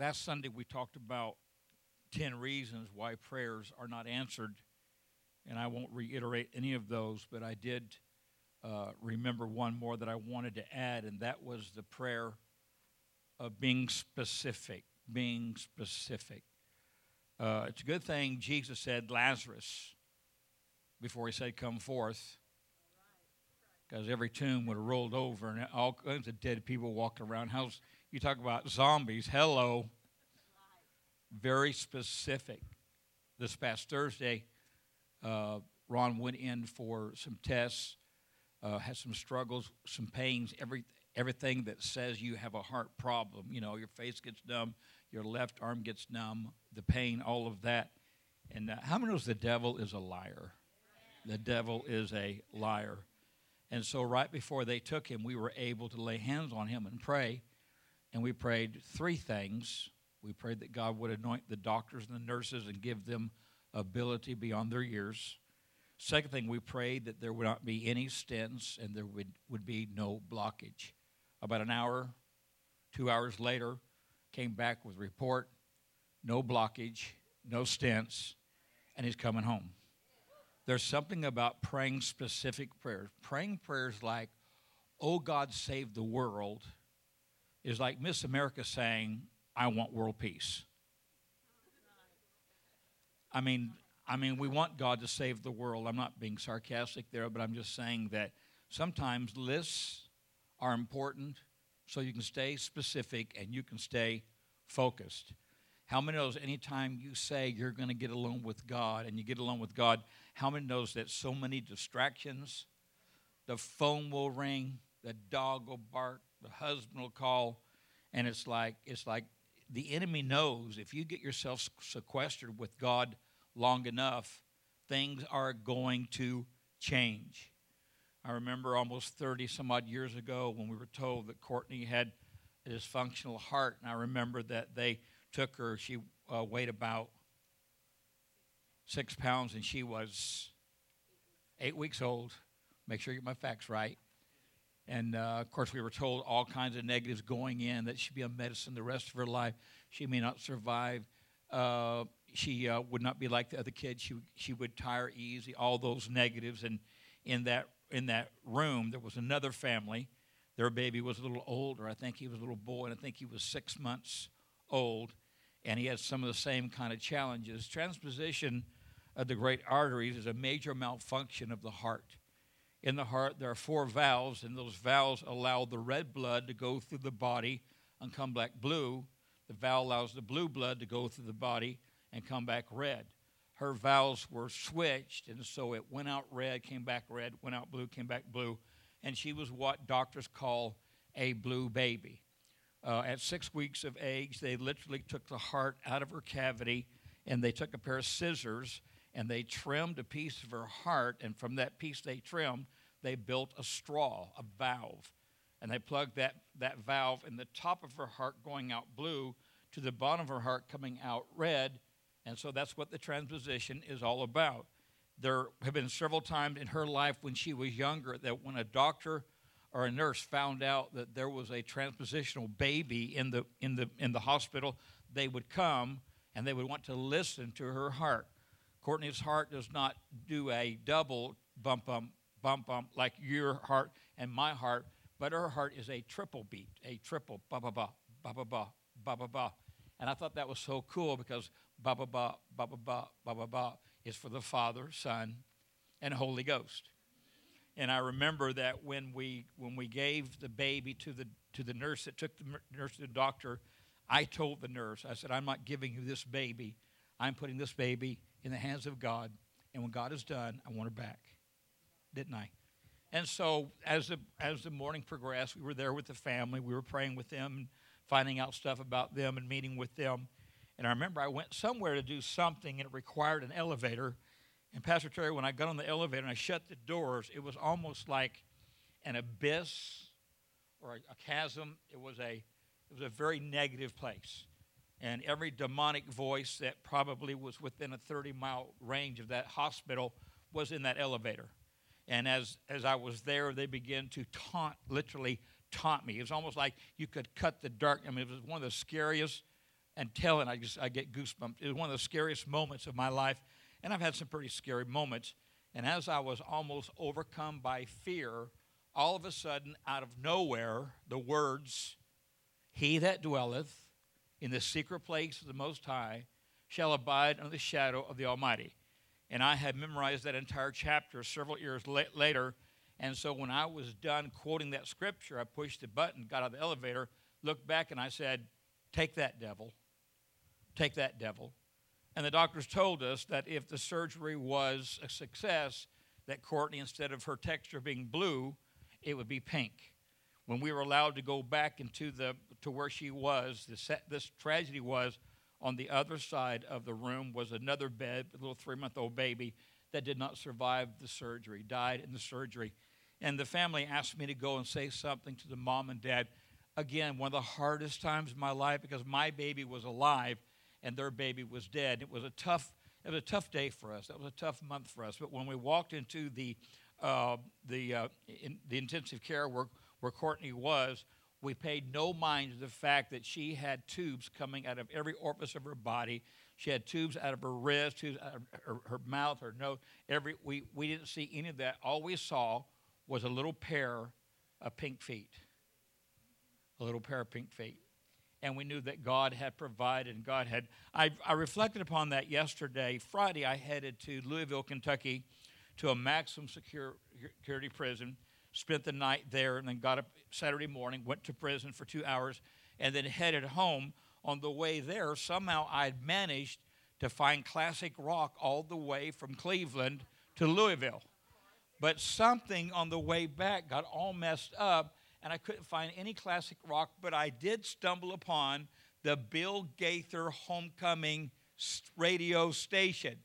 last Sunday we talked about 10 reasons why prayers are not answered, and I won't reiterate any of those, but I did uh, remember one more that I wanted to add, and that was the prayer of being specific. Being specific. Uh, it's a good thing Jesus said Lazarus before he said, Come forth. Because every tomb would have rolled over and all kinds of dead people walking around. How's you talk about zombies? Hello. Very specific. This past Thursday, uh, Ron went in for some tests, uh, had some struggles, some pains, every, everything that says you have a heart problem. You know, your face gets numb, your left arm gets numb, the pain, all of that. And uh, how many knows the devil is a liar? The devil is a liar. And so, right before they took him, we were able to lay hands on him and pray. And we prayed three things. We prayed that God would anoint the doctors and the nurses and give them ability beyond their years. Second thing, we prayed that there would not be any stents and there would, would be no blockage. About an hour, two hours later, came back with report no blockage, no stents, and he's coming home. There's something about praying specific prayers. Praying prayers like, Oh God, save the world, is like Miss America saying, I want world peace. I mean, I mean, we want God to save the world. I'm not being sarcastic there, but I'm just saying that sometimes lists are important so you can stay specific and you can stay focused. How many knows anytime you say you're going to get alone with God and you get alone with God, how many knows that so many distractions, the phone will ring, the dog will bark, the husband will call, and it's like it's like the enemy knows if you get yourself sequestered with God long enough, things are going to change. I remember almost 30 some odd years ago when we were told that Courtney had a dysfunctional heart, and I remember that they took her, she uh, weighed about six pounds, and she was eight weeks old. Make sure you get my facts right. And uh, of course, we were told all kinds of negatives going in that she'd be on medicine the rest of her life. She may not survive. Uh, she uh, would not be like the other kids. She, she would tire easy, all those negatives. And in that, in that room, there was another family. Their baby was a little older. I think he was a little boy, and I think he was six months old. And he had some of the same kind of challenges. Transposition of the great arteries is a major malfunction of the heart in the heart, there are four valves, and those valves allow the red blood to go through the body and come back blue. The valve allows the blue blood to go through the body and come back red. Her valves were switched, and so it went out red, came back red, went out blue, came back blue, and she was what doctors call a blue baby. Uh, at six weeks of age, they literally took the heart out of her cavity and they took a pair of scissors and they trimmed a piece of her heart, and from that piece they trimmed, they built a straw, a valve. And they plugged that, that valve in the top of her heart going out blue to the bottom of her heart coming out red. And so that's what the transposition is all about. There have been several times in her life when she was younger that when a doctor or a nurse found out that there was a transpositional baby in the, in the, in the hospital, they would come and they would want to listen to her heart. Courtney's heart does not do a double bump, bump, bump, bump like your heart and my heart, but her heart is a triple beat, a triple ba ba ba ba ba ba ba ba ba. And I thought that was so cool because ba ba ba ba ba ba ba ba ba is for the Father, Son, and Holy Ghost. And I remember that when we when we gave the baby to the to the nurse that took the nurse to the doctor, I told the nurse, I said, I'm not giving you this baby. I'm putting this baby in the hands of God. And when God is done, I want her back. Didn't I? And so as the, as the morning progressed, we were there with the family. We were praying with them, finding out stuff about them, and meeting with them. And I remember I went somewhere to do something, and it required an elevator. And Pastor Terry, when I got on the elevator and I shut the doors, it was almost like an abyss or a, a chasm. It was a, it was a very negative place and every demonic voice that probably was within a 30 mile range of that hospital was in that elevator. And as, as I was there, they began to taunt, literally taunt me. It was almost like you could cut the dark. I mean, it was one of the scariest and telling, I just I get goosebumps. It was one of the scariest moments of my life, and I've had some pretty scary moments. And as I was almost overcome by fear, all of a sudden, out of nowhere, the words, He that dwelleth in the secret place of the Most High shall abide under the shadow of the Almighty. And I had memorized that entire chapter several years la- later. And so when I was done quoting that scripture, I pushed the button, got out of the elevator, looked back, and I said, Take that, devil. Take that, devil. And the doctors told us that if the surgery was a success, that Courtney, instead of her texture being blue, it would be pink. When we were allowed to go back into the to where she was, this, this tragedy was on the other side of the room was another bed, a little three-month-old baby that did not survive the surgery, died in the surgery. And the family asked me to go and say something to the mom and dad. Again, one of the hardest times in my life because my baby was alive and their baby was dead. It was a tough, it was a tough day for us. That was a tough month for us. But when we walked into the uh, the uh, in, the intensive care where where Courtney was, we paid no mind to the fact that she had tubes coming out of every orifice of her body. She had tubes out of her wrist, tubes out of her, her mouth, her nose. Every we we didn't see any of that. All we saw was a little pair of pink feet. A little pair of pink feet and we knew that God had provided and God had. I, I, reflected upon that yesterday. Friday, I headed to Louisville, Kentucky to a maximum secure, security prison, spent the night there, and then got up Saturday morning, went to prison for two hours, and then headed home. On the way there, somehow I'd managed to find classic rock all the way from Cleveland to Louisville. But something on the way back got all messed up and I couldn't find any classic rock, but I did stumble upon the Bill Gaither Homecoming radio station.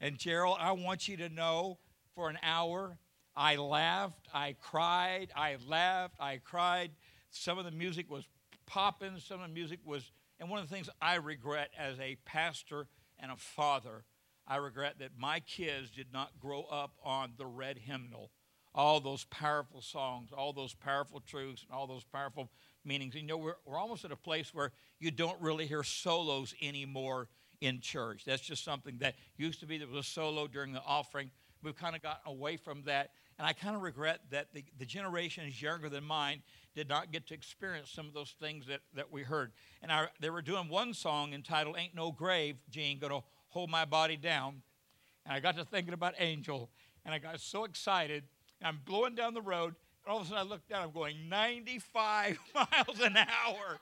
And Gerald, I want you to know for an hour, I laughed, I cried, I laughed, I cried. Some of the music was popping, some of the music was, and one of the things I regret as a pastor and a father, I regret that my kids did not grow up on the red hymnal all those powerful songs, all those powerful truths, and all those powerful meanings. You know, we're, we're almost at a place where you don't really hear solos anymore in church. That's just something that used to be there was a solo during the offering. We've kind of gotten away from that. And I kind of regret that the, the generations younger than mine did not get to experience some of those things that, that we heard. And I, they were doing one song entitled Ain't No Grave, Gene, Gonna Hold My Body Down. And I got to thinking about Angel, and I got so excited And I'm blowing down the road, and all of a sudden I look down, I'm going 95 miles an hour.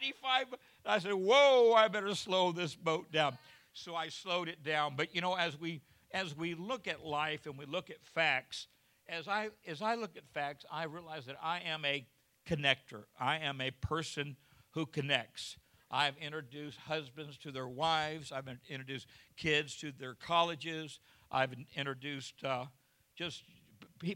95. I said, Whoa, I better slow this boat down. So I slowed it down. But you know, as we as we look at life and we look at facts, as I as I look at facts, I realize that I am a connector. I am a person who connects. I've introduced husbands to their wives. I've introduced kids to their colleges. I've introduced uh, just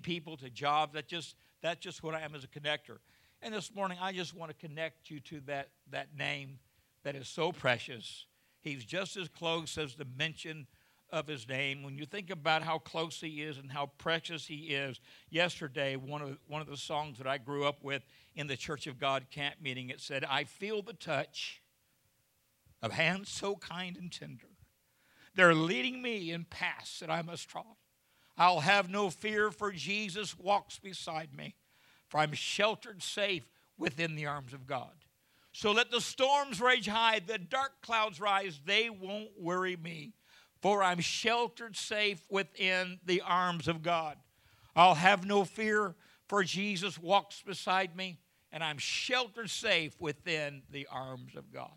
people to jobs. That just that's just what I am as a connector. And this morning, I just want to connect you to that that name that is so precious. He's just as close as the mention of his name. When you think about how close he is and how precious he is, yesterday one of one of the songs that I grew up with in the Church of God camp meeting, it said, "I feel the touch of hands so kind and tender. They're leading me in paths that I must trod. I'll have no fear, for Jesus walks beside me, for I'm sheltered safe within the arms of God. So let the storms rage high, the dark clouds rise, they won't worry me, for I'm sheltered safe within the arms of God. I'll have no fear, for Jesus walks beside me, and I'm sheltered safe within the arms of God.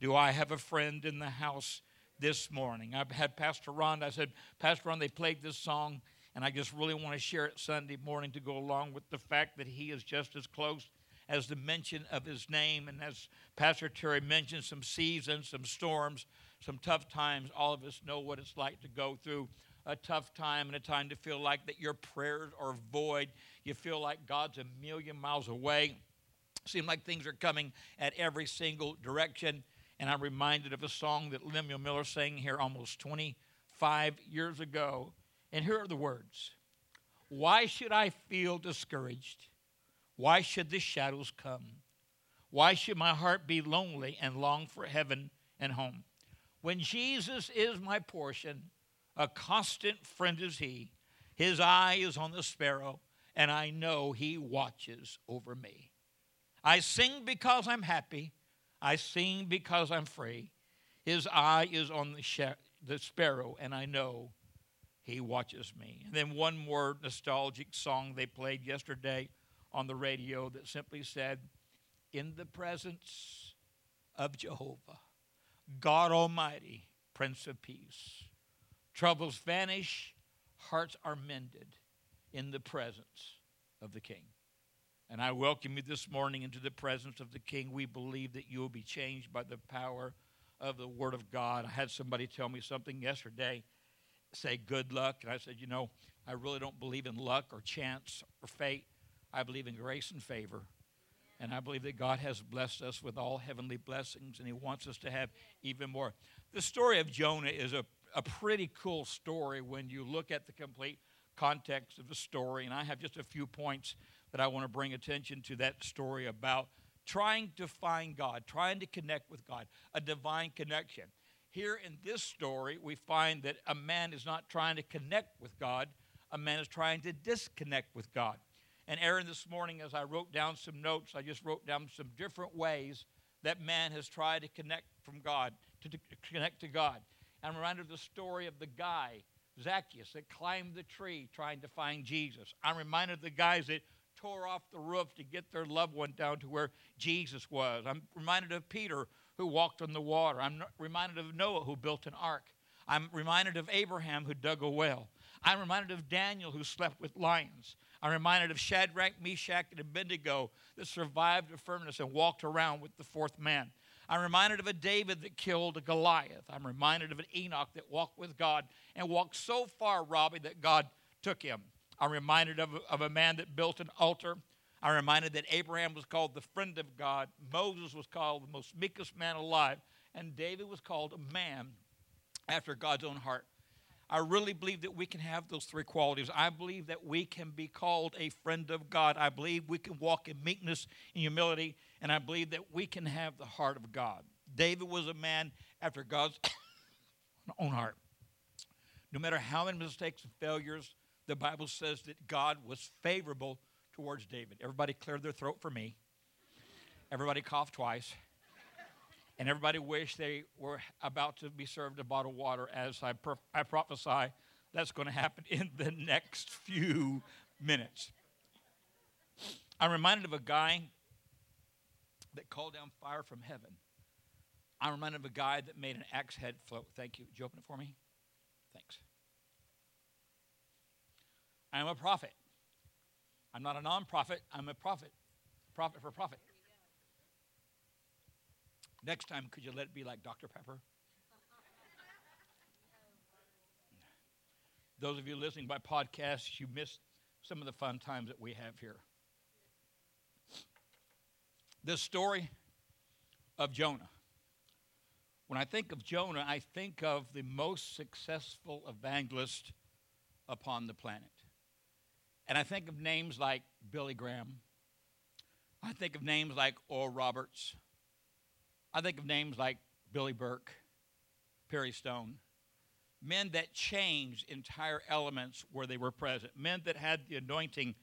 Do I have a friend in the house? this morning. I've had Pastor Ron, I said, Pastor Ron, they played this song, and I just really want to share it Sunday morning to go along with the fact that he is just as close as the mention of his name. And as Pastor Terry mentioned, some seasons, some storms, some tough times. All of us know what it's like to go through a tough time and a time to feel like that your prayers are void. You feel like God's a million miles away. Seem like things are coming at every single direction. And I'm reminded of a song that Lemuel Miller sang here almost 25 years ago. And here are the words Why should I feel discouraged? Why should the shadows come? Why should my heart be lonely and long for heaven and home? When Jesus is my portion, a constant friend is he. His eye is on the sparrow, and I know he watches over me. I sing because I'm happy. I sing because I'm free. His eye is on the, sh- the sparrow, and I know he watches me. And then one more nostalgic song they played yesterday on the radio that simply said, In the presence of Jehovah, God Almighty, Prince of Peace. Troubles vanish, hearts are mended in the presence of the King. And I welcome you this morning into the presence of the King. We believe that you will be changed by the power of the Word of God. I had somebody tell me something yesterday, say good luck. And I said, you know, I really don't believe in luck or chance or fate. I believe in grace and favor. And I believe that God has blessed us with all heavenly blessings, and He wants us to have even more. The story of Jonah is a, a pretty cool story when you look at the complete context of the story. And I have just a few points that I want to bring attention to that story about trying to find God, trying to connect with God, a divine connection. Here in this story, we find that a man is not trying to connect with God, a man is trying to disconnect with God. And Aaron, this morning, as I wrote down some notes, I just wrote down some different ways that man has tried to connect from God, to, to connect to God. I'm reminded of the story of the guy, Zacchaeus, that climbed the tree trying to find Jesus. I'm reminded of the guys that tore off the roof to get their loved one down to where Jesus was. I'm reminded of Peter who walked on the water. I'm reminded of Noah who built an ark. I'm reminded of Abraham who dug a well. I'm reminded of Daniel who slept with lions. I'm reminded of Shadrach, Meshach, and Abednego that survived the furnace and walked around with the fourth man. I'm reminded of a David that killed Goliath. I'm reminded of an Enoch that walked with God and walked so far, Robbie, that God took him. I'm reminded of, of a man that built an altar. I'm reminded that Abraham was called the friend of God, Moses was called the most meekest man alive, and David was called a man after God's own heart. I really believe that we can have those three qualities. I believe that we can be called a friend of God. I believe we can walk in meekness and humility, and I believe that we can have the heart of God. David was a man after God's own heart. No matter how many mistakes and failures, the Bible says that God was favorable towards David. Everybody cleared their throat for me. Everybody coughed twice. And everybody wished they were about to be served a bottle of water as I, I prophesy that's going to happen in the next few minutes. I'm reminded of a guy that called down fire from heaven. I'm reminded of a guy that made an axe head float. Thank you. Would you open it for me? Thanks. I am a prophet. I'm not a non-prophet. I'm a prophet. Prophet for profit. Next time, could you let it be like Dr. Pepper? Those of you listening by podcast, you missed some of the fun times that we have here. This story of Jonah. When I think of Jonah, I think of the most successful evangelist upon the planet. And I think of names like Billy Graham. I think of names like Oral Roberts. I think of names like Billy Burke, Perry Stone. Men that changed entire elements where they were present. Men that had the anointing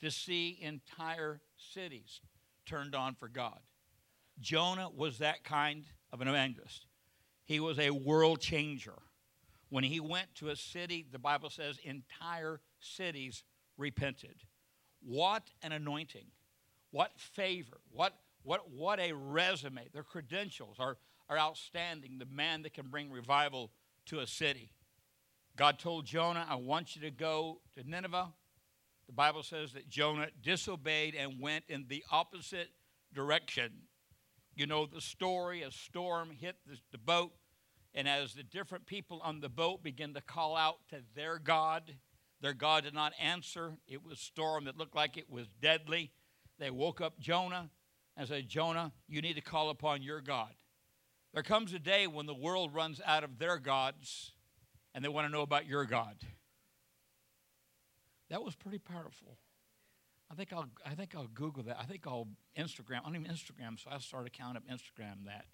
to see entire cities turned on for God. Jonah was that kind of an evangelist. He was a world changer. When he went to a city, the Bible says entire cities repented. What an anointing. What favor. What, what, what a resume. Their credentials are, are outstanding. The man that can bring revival to a city. God told Jonah, I want you to go to Nineveh. The Bible says that Jonah disobeyed and went in the opposite direction. You know the story a storm hit the, the boat, and as the different people on the boat began to call out to their God, their God did not answer. It was storm that looked like it was deadly. They woke up Jonah and said, Jonah, you need to call upon your God. There comes a day when the world runs out of their gods and they want to know about your God. That was pretty powerful. I think I'll I think I'll Google that. I think I'll Instagram. I don't even Instagram, so I started account of Instagram that.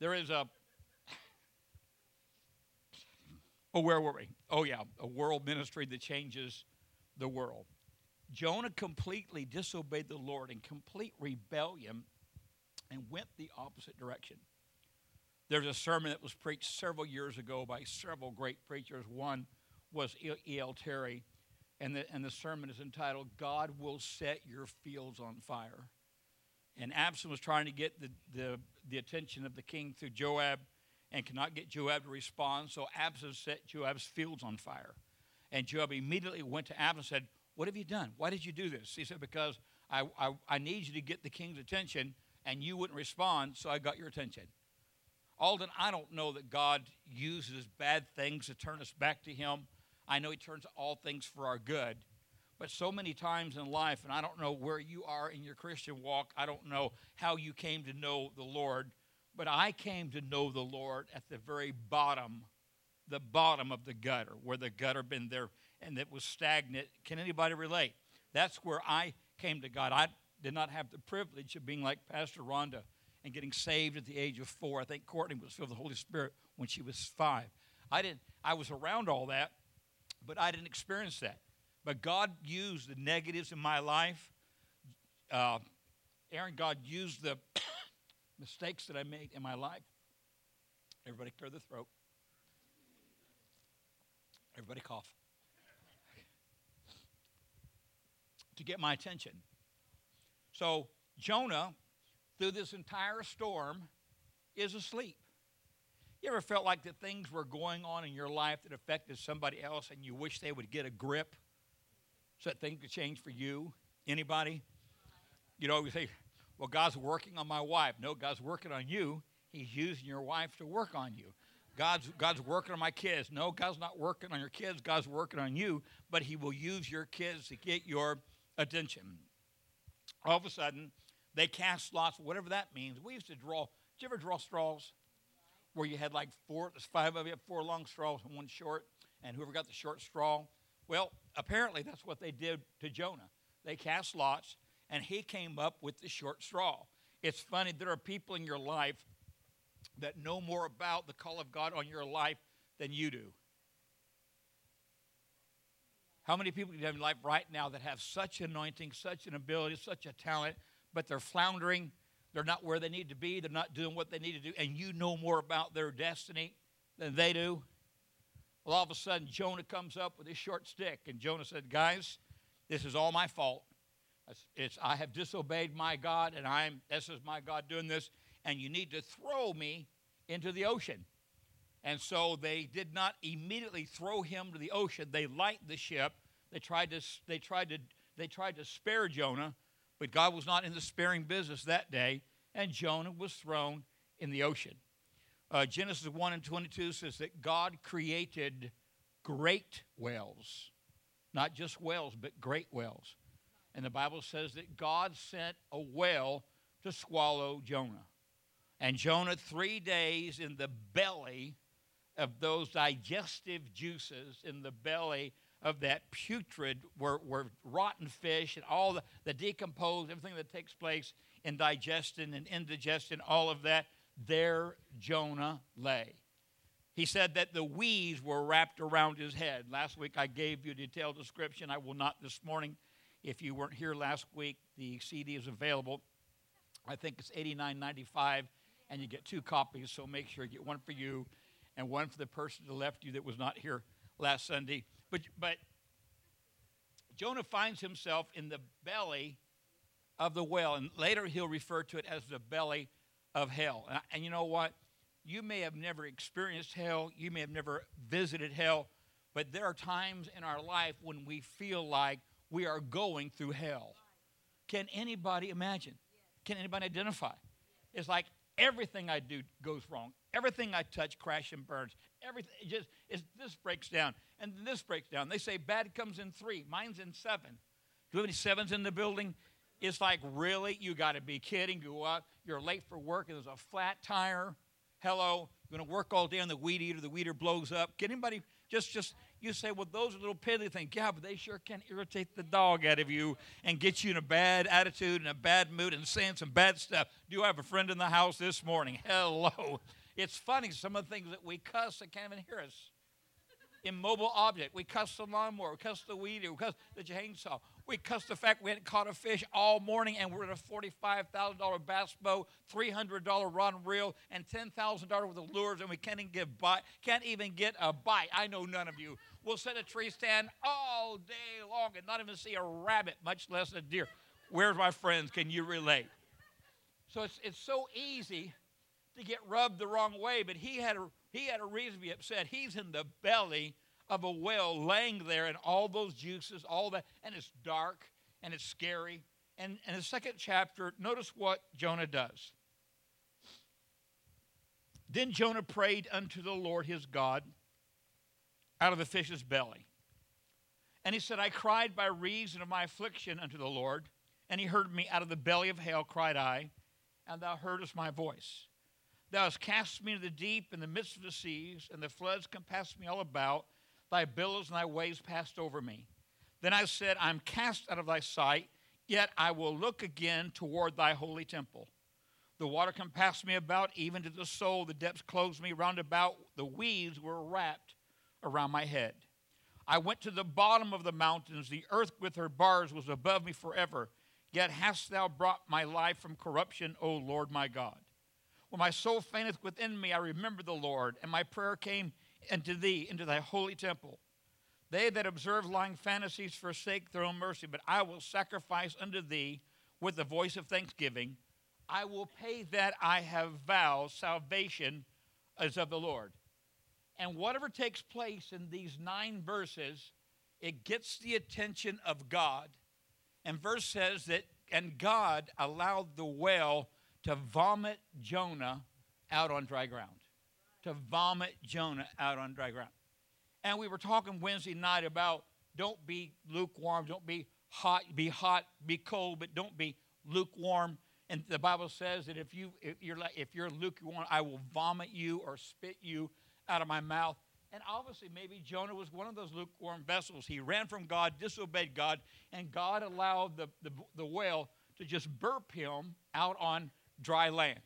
There is a Oh, where were we? Oh yeah, a world ministry that changes the world. Jonah completely disobeyed the Lord in complete rebellion and went the opposite direction. There's a sermon that was preached several years ago by several great preachers. One was E.L. Terry, and the, and the sermon is entitled, God Will Set Your Fields on Fire. And Absalom was trying to get the, the, the attention of the king through Joab and cannot get Joab to respond, so Absalom set Joab's fields on fire. And Joab immediately went to Absalom and said, What have you done? Why did you do this? He said, Because I, I, I need you to get the king's attention, and you wouldn't respond, so I got your attention. Alden, I don't know that God uses bad things to turn us back to Him. I know He turns all things for our good. But so many times in life, and I don't know where you are in your Christian walk, I don't know how you came to know the Lord, but I came to know the Lord at the very bottom, the bottom of the gutter, where the gutter been there and it was stagnant. Can anybody relate? That's where I came to God. I did not have the privilege of being like Pastor Rhonda and getting saved at the age of four. I think Courtney was filled with the Holy Spirit when she was five. I didn't. I was around all that, but I didn't experience that. But God used the negatives in my life. Uh, Aaron, God used the mistakes that I made in my life. Everybody clear the throat. Everybody cough. To get my attention. So Jonah, through this entire storm, is asleep. You ever felt like that things were going on in your life that affected somebody else and you wish they would get a grip so that things could change for you? Anybody? You know, we say, well, God's working on my wife. No, God's working on you. He's using your wife to work on you. God's, God's working on my kids. No, God's not working on your kids. God's working on you, but He will use your kids to get your attention. All of a sudden, they cast lots, whatever that means. We used to draw. Did you ever draw straws? Where you had like four, there's five of you, four long straws and one short, and whoever got the short straw. Well, apparently that's what they did to Jonah. They cast lots, and he came up with the short straw. It's funny, there are people in your life that know more about the call of God on your life than you do. How many people do you have in life right now that have such anointing, such an ability, such a talent, but they're floundering? They're not where they need to be. They're not doing what they need to do. And you know more about their destiny than they do. Well, all of a sudden, Jonah comes up with his short stick. And Jonah said, Guys, this is all my fault. It's, it's I have disobeyed my God, and I'm this is my God doing this, and you need to throw me into the ocean. And so they did not immediately throw him to the ocean. They lightened the ship. They tried to, they tried to, they tried to spare Jonah, but God was not in the sparing business that day, and Jonah was thrown in the ocean. Uh, Genesis 1 and 22 says that God created great whales, not just whales, but great whales. And the Bible says that God sent a whale to swallow Jonah. And Jonah, three days in the belly of those digestive juices in the belly of that putrid, were, were rotten fish and all the, the decomposed, everything that takes place in digestion and indigestion, all of that, there Jonah lay. He said that the weeds were wrapped around his head. Last week I gave you a detailed description. I will not this morning. If you weren't here last week, the CD is available. I think it's $89.95, and you get two copies, so make sure you get one for you and one for the person the left you that was not here last Sunday. But, but Jonah finds himself in the belly of the whale, and later he'll refer to it as the belly of hell. And, and you know what? You may have never experienced hell, you may have never visited hell, but there are times in our life when we feel like we are going through hell. Can anybody imagine? Can anybody identify? It's like everything I do goes wrong. Everything I touch crashes and burns. Everything just it, this breaks down and this breaks down. They say bad comes in three. Mine's in seven. Do you have any sevens in the building? It's like really, you got to be kidding. You go out, you're late for work, and there's a flat tire. Hello, you're going to work all day on the weed eater. The weeder blows up. Can anybody just just You say, well, those are little piddly things. Yeah, but they sure can irritate the dog out of you and get you in a bad attitude and a bad mood and saying some bad stuff. Do I have a friend in the house this morning? Hello. It's funny, some of the things that we cuss that can't even hear us immobile object. We cuss the lawnmower, we cuss the weed, we cuss the chainsaw. We cuss the fact we hadn't caught a fish all morning and we're in a $45,000 bass boat, $300 rod reel, and $10,000 worth of lures, and we can't even, get bite, can't even get a bite. I know none of you will set a tree stand all day long and not even see a rabbit, much less a deer. Where's my friends? Can you relate? So it's, it's so easy to get rubbed the wrong way, but he had a he had a reason to be upset. He's in the belly of a whale laying there and all those juices, all that, and it's dark and it's scary. And in the second chapter, notice what Jonah does. Then Jonah prayed unto the Lord his God out of the fish's belly. And he said, I cried by reason of my affliction unto the Lord, and he heard me out of the belly of hell, cried I, and thou heardest my voice. Thou hast cast me into the deep in the midst of the seas, and the floods compassed me all about. Thy billows and thy waves passed over me. Then I said, I am cast out of thy sight, yet I will look again toward thy holy temple. The water compassed me about, even to the soul. The depths closed me round about. The weeds were wrapped around my head. I went to the bottom of the mountains. The earth with her bars was above me forever. Yet hast thou brought my life from corruption, O Lord my God. When my soul fainteth within me, I remember the Lord, and my prayer came unto thee, into thy holy temple. They that observe lying fantasies forsake their own mercy, but I will sacrifice unto thee with the voice of thanksgiving. I will pay that I have vowed. Salvation is of the Lord. And whatever takes place in these nine verses, it gets the attention of God. And verse says that, and God allowed the whale to vomit Jonah out on dry ground. To vomit Jonah out on dry ground. And we were talking Wednesday night about don't be lukewarm, don't be hot, be hot, be cold, but don't be lukewarm. And the Bible says that if you if you're like if you're lukewarm, I will vomit you or spit you out of my mouth. And obviously, maybe Jonah was one of those lukewarm vessels. He ran from God, disobeyed God, and God allowed the, the, the whale to just burp him out on dry land.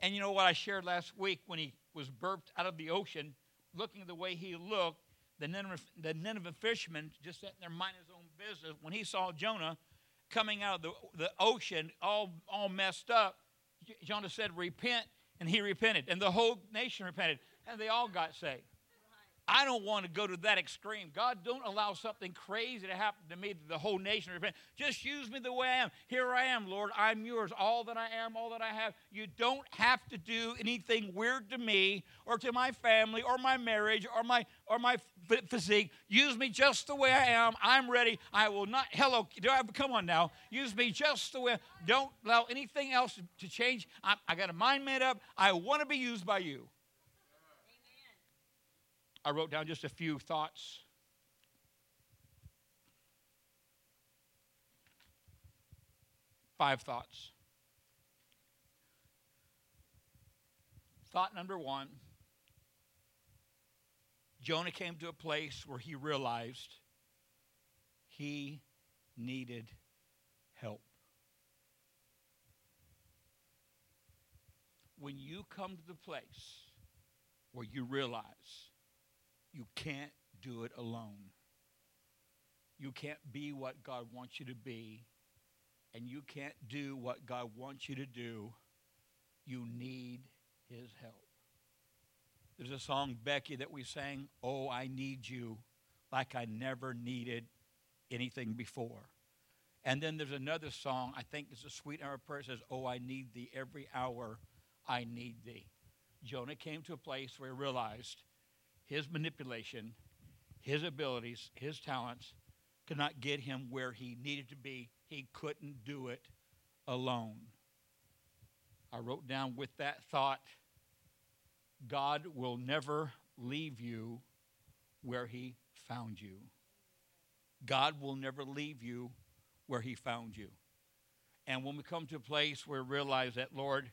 And you know what I shared last week when he was burped out of the ocean, looking the way he looked, the Nineveh, the Nineveh fisherman just sitting there minding his own business. When he saw Jonah coming out of the, the ocean all, all messed up, Jonah said, Repent, and he repented. And the whole nation repented, and they all got saved. I don't want to go to that extreme. God, don't allow something crazy to happen to me that the whole nation repent. Just use me the way I am. Here I am, Lord. I'm yours. All that I am, all that I have. You don't have to do anything weird to me or to my family or my marriage or my or my physique. Use me just the way I am. I'm ready. I will not. Hello, do I? Come on now. Use me just the way. Don't allow anything else to change. I, I got a mind made up. I want to be used by you. I wrote down just a few thoughts. Five thoughts. Thought number one Jonah came to a place where he realized he needed help. When you come to the place where you realize you can't do it alone. You can't be what God wants you to be, and you can't do what God wants you to do. You need His help. There's a song, Becky, that we sang, Oh, I Need You, like I never needed anything before. And then there's another song, I think it's a sweet hour prayer, says, Oh, I need thee every hour, I need thee. Jonah came to a place where he realized his manipulation, his abilities, his talents could not get him where he needed to be. He couldn't do it alone. I wrote down with that thought God will never leave you where he found you. God will never leave you where he found you. And when we come to a place where we realize that, Lord,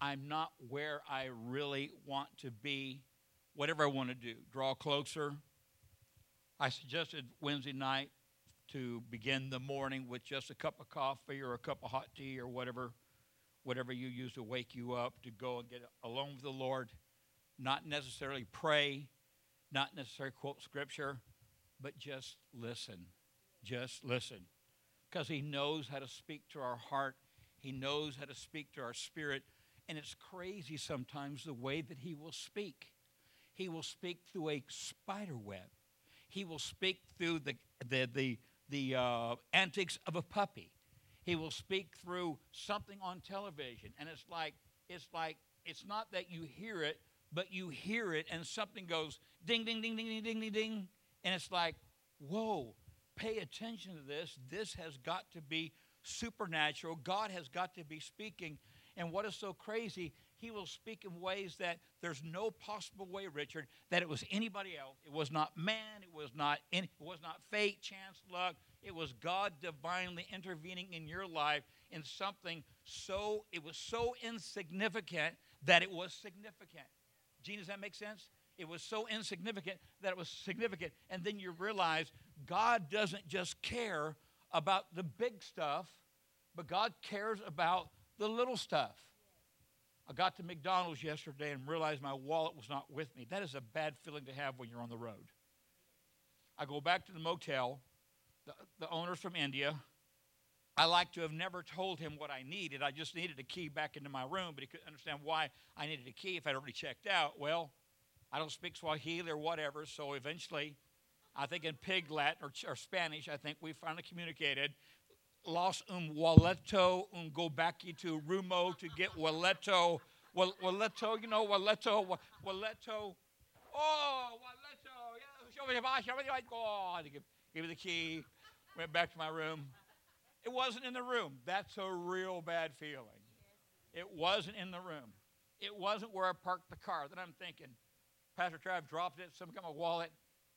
I'm not where I really want to be, whatever I want to do, draw closer, I suggested Wednesday night to begin the morning with just a cup of coffee or a cup of hot tea or whatever, whatever you use to wake you up to go and get alone with the Lord. Not necessarily pray, not necessarily quote scripture, but just listen. Just listen. Because He knows how to speak to our heart, He knows how to speak to our spirit. And it's crazy sometimes the way that He will speak. He will speak through a spider web. He will speak through the, the, the, the uh, antics of a puppy. He will speak through something on television. And it's like, it's like, it's not that you hear it, but you hear it and something goes ding, ding, ding, ding, ding, ding, ding, ding. And it's like, whoa, pay attention to this. This has got to be supernatural. God has got to be speaking. And what is so crazy, he will speak in ways that there's no possible way, Richard, that it was anybody else. It was not man. It was not any, it was not fate, chance, luck. It was God divinely intervening in your life in something so it was so insignificant that it was significant. Gene, does that make sense? It was so insignificant that it was significant. And then you realize God doesn't just care about the big stuff, but God cares about the little stuff. I got to McDonald's yesterday and realized my wallet was not with me. That is a bad feeling to have when you're on the road. I go back to the motel. The, the owner's from India. I like to have never told him what I needed. I just needed a key back into my room, but he couldn't understand why I needed a key if I'd already checked out. Well, I don't speak Swahili or whatever, so eventually, I think in Pig Latin or, or Spanish, I think we finally communicated los un waleto un go back to Rumo to get waleto. Waleto, you know, waleto, waleto. Oh, waleto. Yeah, give, give me the badge I'm going give me the key. Went back to my room. It wasn't in the room. That's a real bad feeling. It wasn't in the room. It wasn't where I parked the car. Then I'm thinking, Pastor Trav dropped it. Some kind of wallet.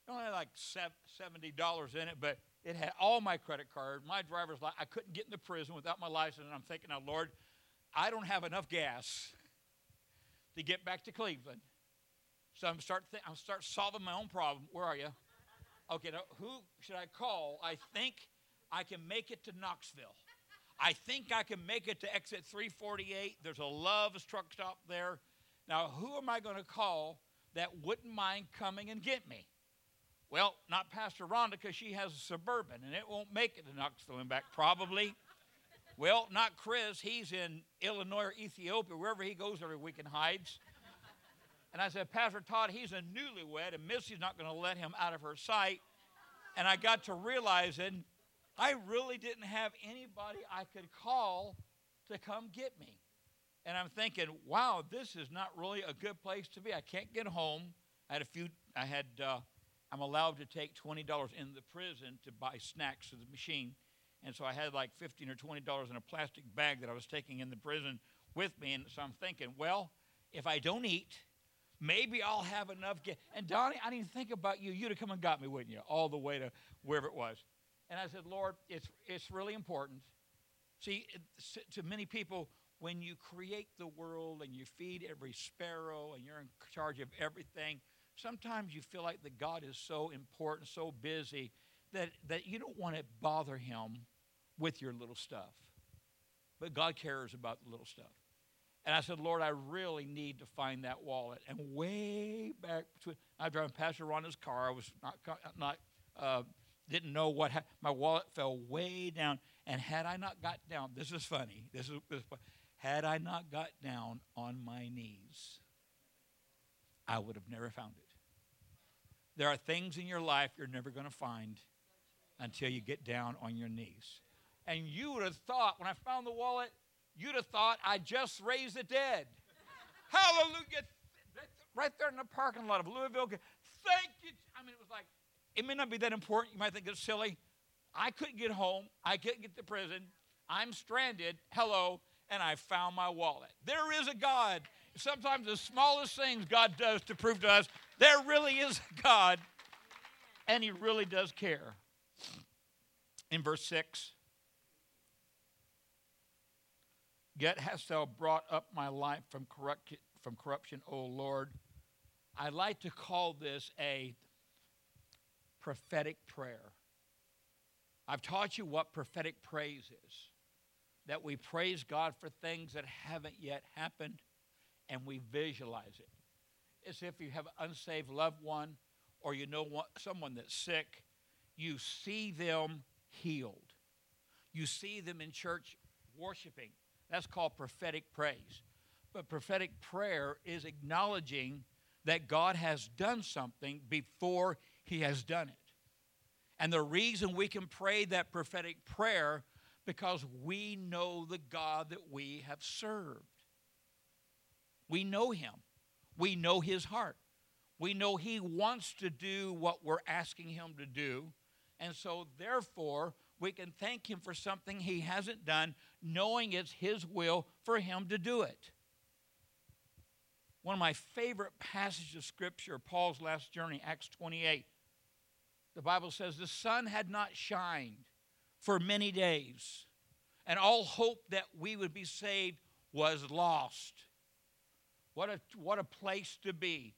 Only like $70 in it, but it had all my credit card, my driver's license. I couldn't get into prison without my license. And I'm thinking, now, Lord, I don't have enough gas to get back to Cleveland. So I'm start th- I'm start solving my own problem. Where are you? Okay, now who should I call? I think I can make it to Knoxville. I think I can make it to exit 348. There's a Love's truck stop there. Now, who am I going to call that wouldn't mind coming and get me? Well, not Pastor Rhonda because she has a suburban and it won't make it to Knoxville and back probably. well, not Chris. He's in Illinois or Ethiopia, wherever he goes every week and hides. And I said, Pastor Todd, he's a newlywed, and Missy's not going to let him out of her sight. And I got to realizing I really didn't have anybody I could call to come get me. And I'm thinking, wow, this is not really a good place to be. I can't get home. I had a few, I had uh, I'm allowed to take $20 in the prison to buy snacks to the machine. And so I had like 15 or $20 in a plastic bag that I was taking in the prison with me. And so I'm thinking, well, if I don't eat, maybe I'll have enough. Get- and Donnie, I didn't think about you. You'd have come and got me, wouldn't you? All the way to wherever it was. And I said, Lord, it's, it's really important. See, to many people, when you create the world and you feed every sparrow and you're in charge of everything, sometimes you feel like that God is so important, so busy, that, that you don't want to bother him with your little stuff. But God cares about the little stuff. And I said, Lord, I really need to find that wallet. And way back between, I was driving Pastor Rhonda's car. I was not, not uh, didn't know what ha- my wallet fell way down. And had I not got down, this is funny. This is, this is had I not got down on my knees, I would have never found it. There are things in your life you're never going to find until you get down on your knees. And you would have thought, when I found the wallet, you'd have thought I just raised the dead. Hallelujah. Right there in the parking lot of Louisville. Thank you. I mean, it was like, it may not be that important. You might think it's silly. I couldn't get home. I couldn't get to prison. I'm stranded. Hello. And I found my wallet. There is a God. Sometimes the smallest things God does to prove to us there really is a God, and He really does care. In verse 6, Yet hast thou brought up my life from, corrupt, from corruption, O Lord. I like to call this a prophetic prayer. I've taught you what prophetic praise is that we praise God for things that haven't yet happened and we visualize it. It's if you have an unsaved loved one or you know someone that's sick, you see them healed. You see them in church worshiping. That's called prophetic praise. But prophetic prayer is acknowledging that God has done something before he has done it. And the reason we can pray that prophetic prayer because we know the God that we have served. We know him. We know his heart. We know he wants to do what we're asking him to do. And so, therefore, we can thank him for something he hasn't done, knowing it's his will for him to do it. One of my favorite passages of Scripture, Paul's last journey, Acts 28. The Bible says, The sun had not shined for many days, and all hope that we would be saved was lost. What a, what a place to be.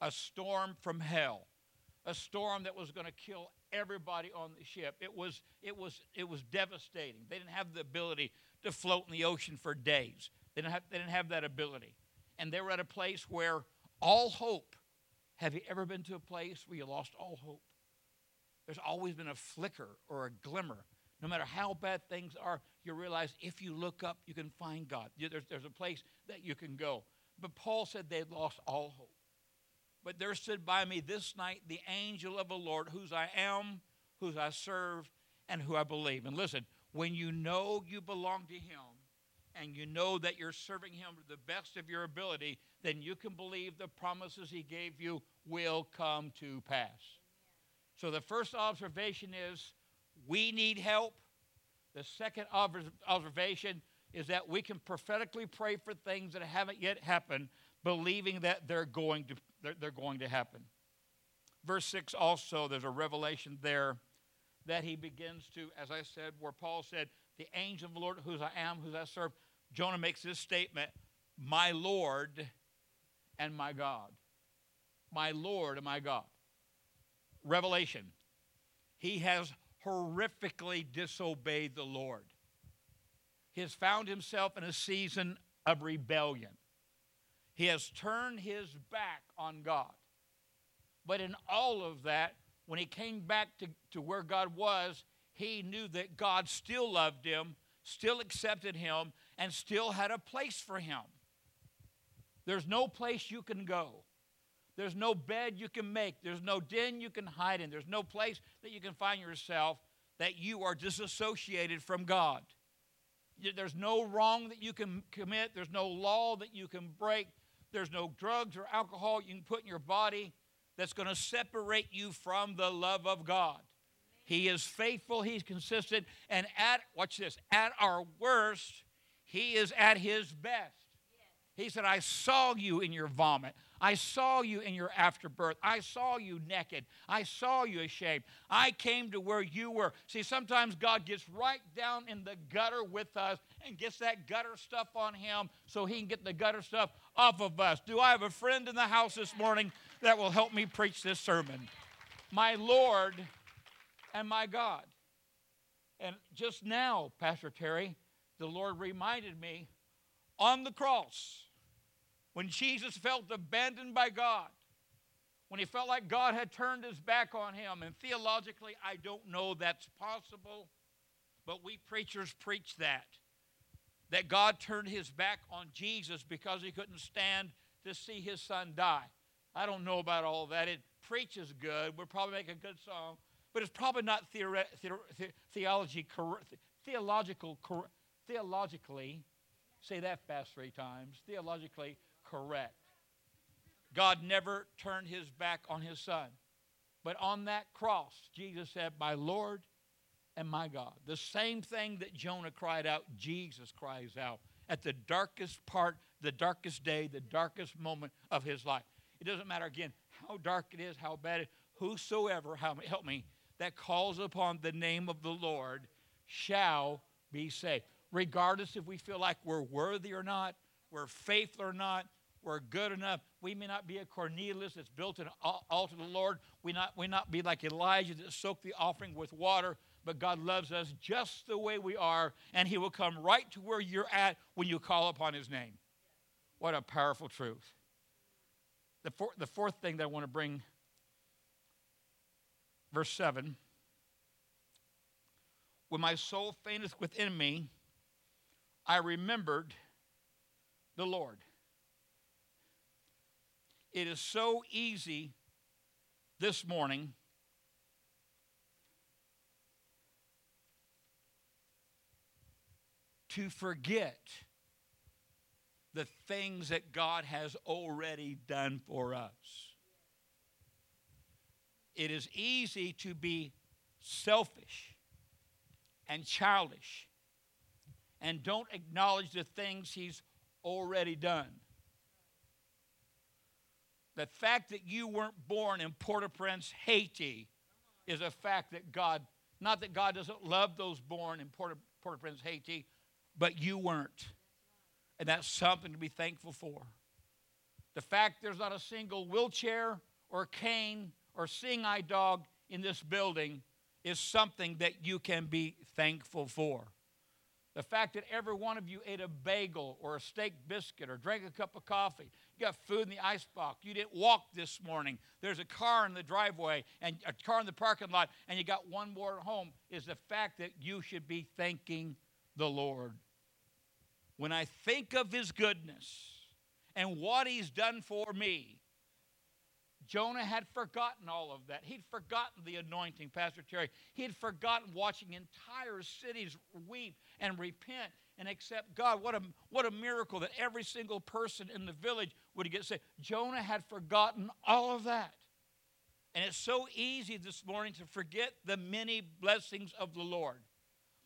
A storm from hell. A storm that was going to kill everybody on the ship. It was, it, was, it was devastating. They didn't have the ability to float in the ocean for days, they didn't have, they didn't have that ability. And they were at a place where all hope. Have you ever been to a place where you lost all hope? There's always been a flicker or a glimmer. No matter how bad things are, you realize if you look up, you can find God. There's, there's a place that you can go. But Paul said they'd lost all hope. But there stood by me this night the angel of the Lord, whose I am, whose I serve, and who I believe. And listen, when you know you belong to Him and you know that you're serving Him to the best of your ability, then you can believe the promises He gave you will come to pass. So the first observation is we need help. The second observation is that we can prophetically pray for things that haven't yet happened, believing that they're going to, they're, they're going to happen. Verse 6 also, there's a revelation there that he begins to, as I said, where Paul said, The angel of the Lord, whose I am, whose I serve. Jonah makes this statement My Lord and my God. My Lord and my God. Revelation. He has horrifically disobeyed the Lord. He has found himself in a season of rebellion. He has turned his back on God. But in all of that, when he came back to, to where God was, he knew that God still loved him, still accepted him, and still had a place for him. There's no place you can go. There's no bed you can make. There's no den you can hide in. There's no place that you can find yourself that you are disassociated from God. There's no wrong that you can commit. There's no law that you can break. There's no drugs or alcohol you can put in your body that's going to separate you from the love of God. He is faithful, He's consistent, and at, watch this, at our worst, He is at His best. He said, I saw you in your vomit. I saw you in your afterbirth. I saw you naked. I saw you ashamed. I came to where you were. See, sometimes God gets right down in the gutter with us and gets that gutter stuff on Him so He can get the gutter stuff off of us. Do I have a friend in the house this morning that will help me preach this sermon? My Lord and my God. And just now, Pastor Terry, the Lord reminded me on the cross when Jesus felt abandoned by God, when he felt like God had turned his back on him. And theologically, I don't know that's possible, but we preachers preach that. That God turned his back on Jesus because he couldn't stand to see his son die. I don't know about all that. It preaches good. We'll probably make a good song, but it's probably not theore- the- theology cor- theological cor- theologically. Say that fast three times. Theologically correct. God never turned his back on his son. But on that cross, Jesus said, My Lord and my God. The same thing that Jonah cried out, Jesus cries out at the darkest part, the darkest day, the darkest moment of his life. It doesn't matter, again, how dark it is, how bad it is, whosoever, help me, that calls upon the name of the Lord shall be saved. Regardless if we feel like we're worthy or not, we're faithful or not, We're good enough. We may not be a Cornelius that's built an altar to the Lord. We not we not be like Elijah that soaked the offering with water. But God loves us just the way we are, and He will come right to where you're at when you call upon His name. What a powerful truth. The, four, the fourth thing that I want to bring, verse 7 When my soul fainteth within me, I remembered the Lord. It is so easy this morning to forget the things that God has already done for us. It is easy to be selfish and childish and don't acknowledge the things He's already done. The fact that you weren't born in Port au Prince, Haiti, is a fact that God, not that God doesn't love those born in Port au Prince, Haiti, but you weren't. And that's something to be thankful for. The fact there's not a single wheelchair or cane or seeing eye dog in this building is something that you can be thankful for. The fact that every one of you ate a bagel or a steak biscuit or drank a cup of coffee, you got food in the icebox, you didn't walk this morning, there's a car in the driveway and a car in the parking lot, and you got one more at home, is the fact that you should be thanking the Lord when I think of his goodness and what he's done for me, Jonah had forgotten all of that. He'd forgotten the anointing, Pastor Terry. He had forgotten watching entire cities weep and repent and accept God. What a, what a miracle that every single person in the village would you get saved. Jonah had forgotten all of that. And it's so easy this morning to forget the many blessings of the Lord.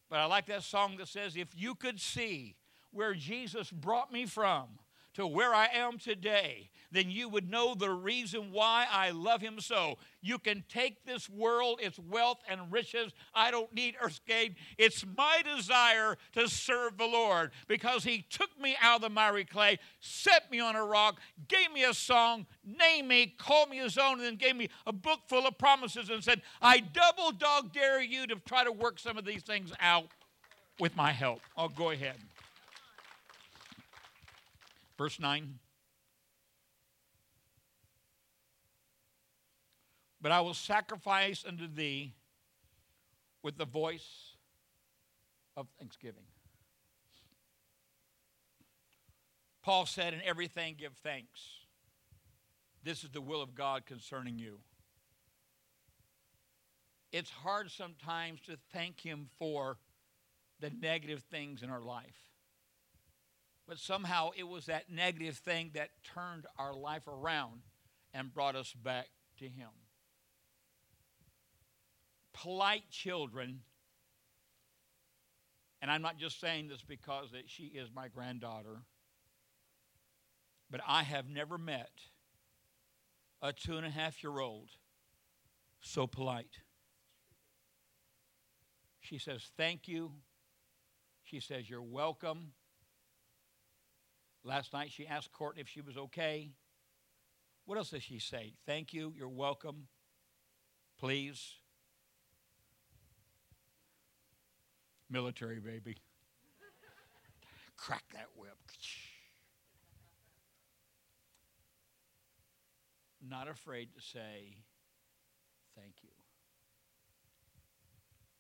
But I like that song that says, If you could see where Jesus brought me from to where I am today, then you would know the reason why I love him so. You can take this world, its wealth and riches. I don't need earth's gain. It's my desire to serve the Lord because he took me out of the miry clay, set me on a rock, gave me a song, named me, called me his own, and then gave me a book full of promises and said, I double dog dare you to try to work some of these things out with my help. I'll go ahead. Verse 9. But I will sacrifice unto thee with the voice of thanksgiving. Paul said, In everything give thanks. This is the will of God concerning you. It's hard sometimes to thank Him for the negative things in our life but somehow it was that negative thing that turned our life around and brought us back to Him. Polite children, and I'm not just saying this because that she is my granddaughter, but I have never met a two and a half year old so polite. She says, Thank you. She says, You're welcome. Last night she asked Courtney if she was okay. What else does she say? Thank you, you're welcome, please. Military baby. Crack that whip. Not afraid to say thank you.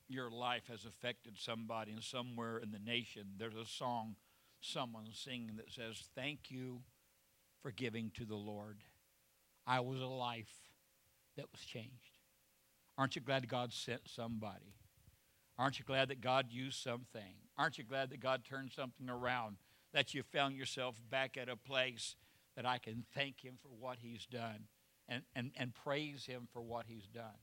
Your life has affected somebody, and somewhere in the nation, there's a song someone singing that says, Thank you for giving to the Lord. I was a life that was changed. Aren't you glad God sent somebody? Aren't you glad that God used something? Aren't you glad that God turned something around? That you found yourself back at a place that I can thank Him for what He's done and, and, and praise Him for what He's done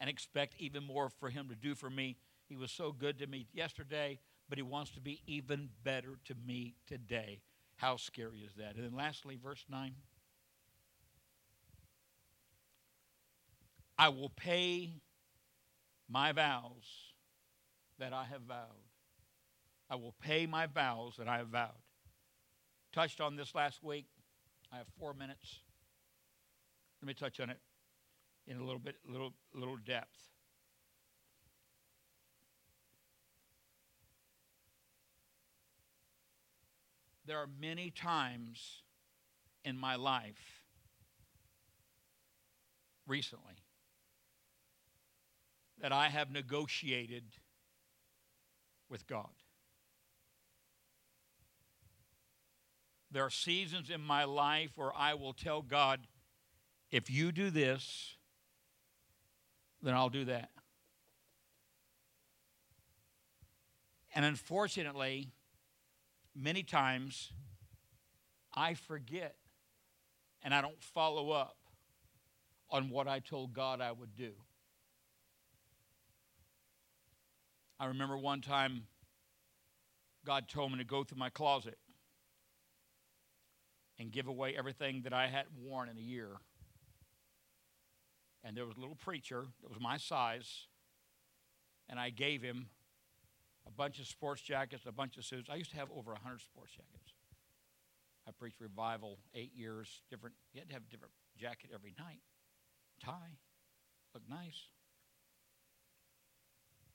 and expect even more for Him to do for me. He was so good to me yesterday but he wants to be even better to me today. How scary is that? And then lastly, verse 9. I will pay my vows that I have vowed. I will pay my vows that I have vowed. Touched on this last week. I have four minutes. Let me touch on it in a little bit, little, little depth. There are many times in my life recently that I have negotiated with God. There are seasons in my life where I will tell God, if you do this, then I'll do that. And unfortunately, many times I forget and I don't follow up on what I told God I would do. I remember one time God told me to go through my closet and give away everything that I hadn't worn in a year. And there was a little preacher that was my size, and I gave him a bunch of sports jackets, a bunch of suits. I used to have over 100 sports jackets. I preached revival eight years, different, you had to have a different jacket every night, tie, look nice.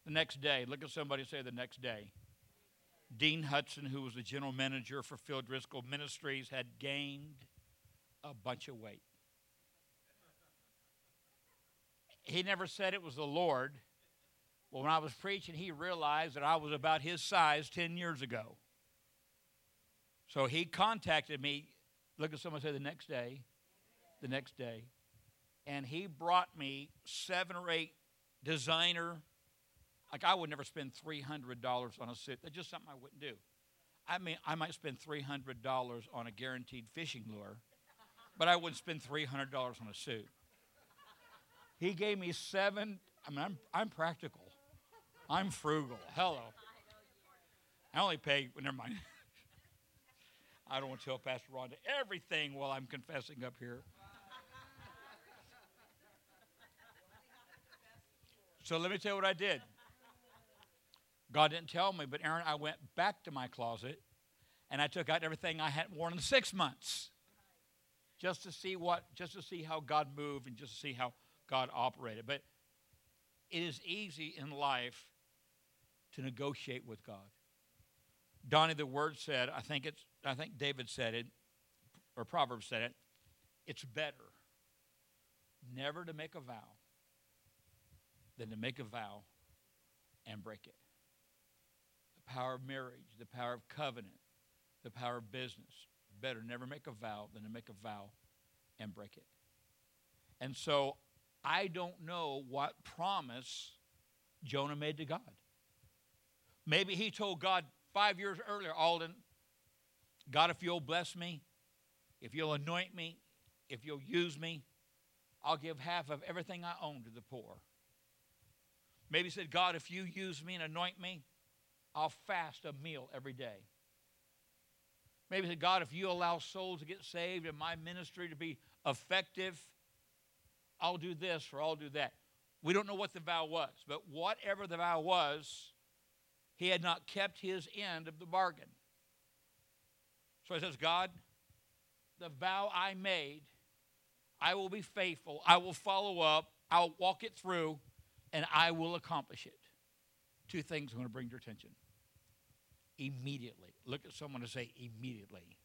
The next day, look at somebody say the next day. Dean Hudson, who was the general manager for Phil Driscoll Ministries, had gained a bunch of weight. He never said it was the Lord. Well, when I was preaching, he realized that I was about his size 10 years ago. So he contacted me. Look at someone say the next day. The next day. And he brought me seven or eight designer like I would never spend $300 on a suit. That's just something I wouldn't do. I mean, I might spend $300 on a guaranteed fishing lure, but I wouldn't spend $300 on a suit. He gave me seven. I mean, I'm, I'm practical. I'm frugal. Hello. I only pay, never mind. I don't want to tell Pastor Rhonda everything while I'm confessing up here. So let me tell you what I did. God didn't tell me, but Aaron, I went back to my closet and I took out everything I hadn't worn in six months just to see what, just to see how God moved and just to see how God operated. But it is easy in life to negotiate with God. Donnie, the word said, I think it's, I think David said it, or Proverbs said it, it's better never to make a vow than to make a vow and break it. The power of marriage, the power of covenant, the power of business. Better never make a vow than to make a vow and break it. And so I don't know what promise Jonah made to God. Maybe he told God five years earlier, Alden, God, if you'll bless me, if you'll anoint me, if you'll use me, I'll give half of everything I own to the poor. Maybe he said, God, if you use me and anoint me, I'll fast a meal every day. Maybe he said, God, if you allow souls to get saved and my ministry to be effective, I'll do this or I'll do that. We don't know what the vow was, but whatever the vow was, he had not kept his end of the bargain. So he says, God, the vow I made, I will be faithful. I will follow up. I'll walk it through, and I will accomplish it. Two things I'm going to bring to your attention. Immediately. Look at someone and say, immediately.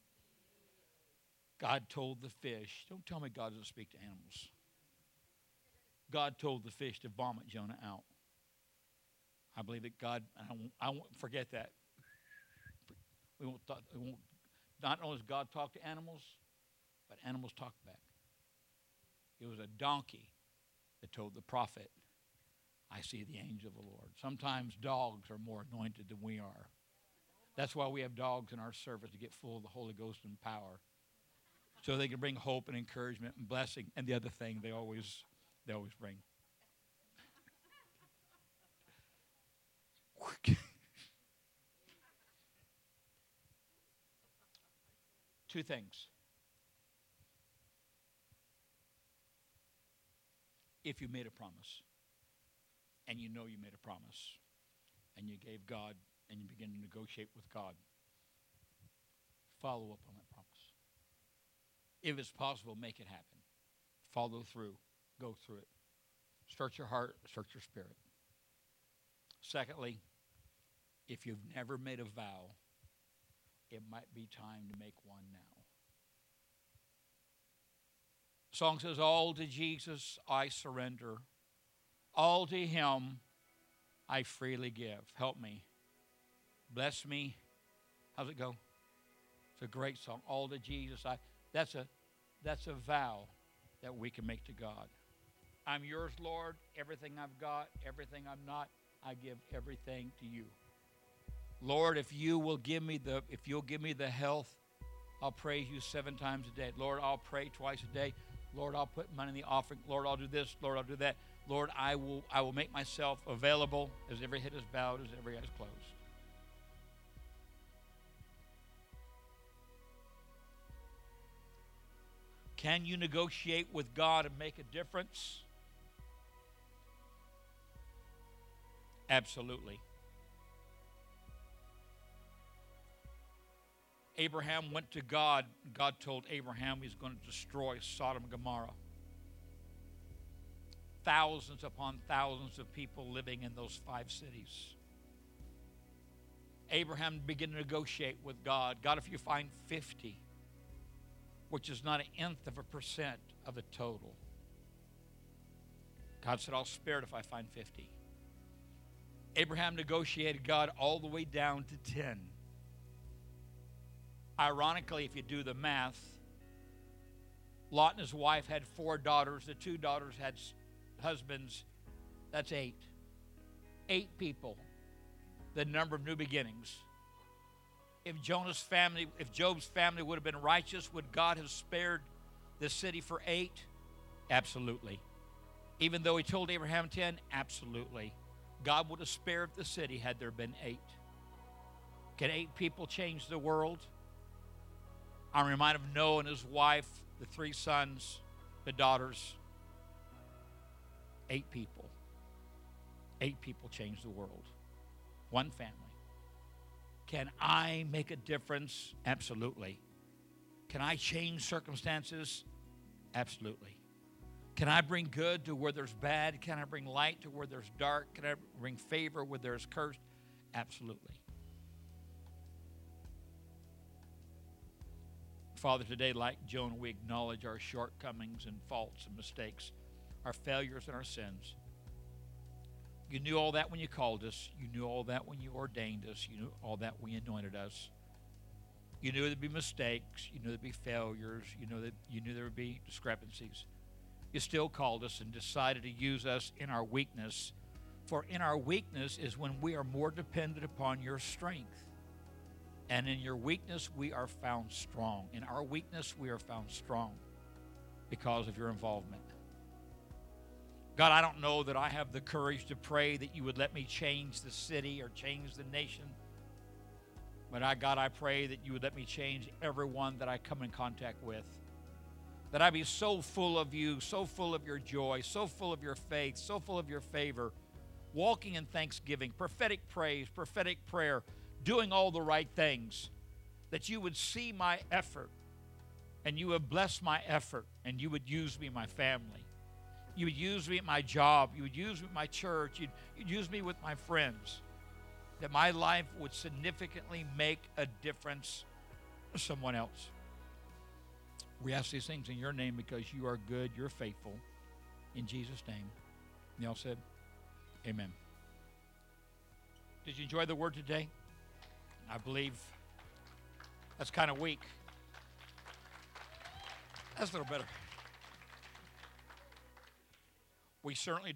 God told the fish, don't tell me God doesn't speak to animals. God told the fish to vomit Jonah out. I believe that God, I won't, I won't forget that. We won't, talk, we won't, not only does God talk to animals, but animals talk back. It was a donkey that told the prophet, I see the angel of the Lord. Sometimes dogs are more anointed than we are. That's why we have dogs in our service to get full of the Holy Ghost and power. So they can bring hope and encouragement and blessing and the other thing they always they always bring. Two things. If you made a promise, and you know you made a promise, and you gave God, and you begin to negotiate with God, follow up on that promise. If it's possible, make it happen. Follow through. Go through it. Search your heart, search your spirit. Secondly, if you've never made a vow, it might be time to make one now. The song says, All to Jesus I surrender, all to Him I freely give. Help me. Bless me. How's it go? It's a great song. All to Jesus. I that's a that's a vow that we can make to God. I'm yours, Lord. Everything I've got, everything I'm not, I give everything to you. Lord, if you will give me the if you'll give me the health, I'll praise you seven times a day. Lord, I'll pray twice a day. Lord, I'll put money in the offering. Lord, I'll do this. Lord, I'll do that. Lord, I will I will make myself available as every head is bowed, as every eye is closed. Can you negotiate with God and make a difference? Absolutely. Abraham went to God. God told Abraham he's going to destroy Sodom and Gomorrah. Thousands upon thousands of people living in those five cities. Abraham began to negotiate with God. God, if you find 50, which is not an nth of a percent of the total, God said, I'll spare it if I find 50. Abraham negotiated God all the way down to 10. Ironically, if you do the math, Lot and his wife had four daughters. The two daughters had husbands. That's eight. Eight people. The number of new beginnings. If Jonah's family, if Job's family would have been righteous, would God have spared the city for eight? Absolutely. Even though he told Abraham 10, absolutely. God would have spared the city had there been eight. Can eight people change the world? I'm reminded of Noah and his wife, the three sons, the daughters. Eight people. Eight people changed the world. One family. Can I make a difference? Absolutely. Can I change circumstances? Absolutely. Can I bring good to where there's bad? Can I bring light to where there's dark? Can I bring favor where there's cursed? Absolutely. Father, today, like Jonah, we acknowledge our shortcomings and faults and mistakes, our failures and our sins. You knew all that when you called us. You knew all that when you ordained us. You knew all that when you anointed us. You knew there'd be mistakes. You knew there'd be failures. You knew that you knew there would be discrepancies. You still called us and decided to use us in our weakness. For in our weakness is when we are more dependent upon your strength. And in your weakness, we are found strong. In our weakness, we are found strong because of your involvement. God, I don't know that I have the courage to pray that you would let me change the city or change the nation. But I, God, I pray that you would let me change everyone that I come in contact with. That I be so full of you, so full of your joy, so full of your faith, so full of your favor, walking in thanksgiving, prophetic praise, prophetic prayer doing all the right things, that you would see my effort and you would bless my effort and you would use me, my family. You would use me at my job. You would use me at my church. You'd, you'd use me with my friends. That my life would significantly make a difference to someone else. We ask these things in your name because you are good, you're faithful. In Jesus' name. And all said, Amen. Did you enjoy the word today? I believe that's kind of weak. That's a little better. We certainly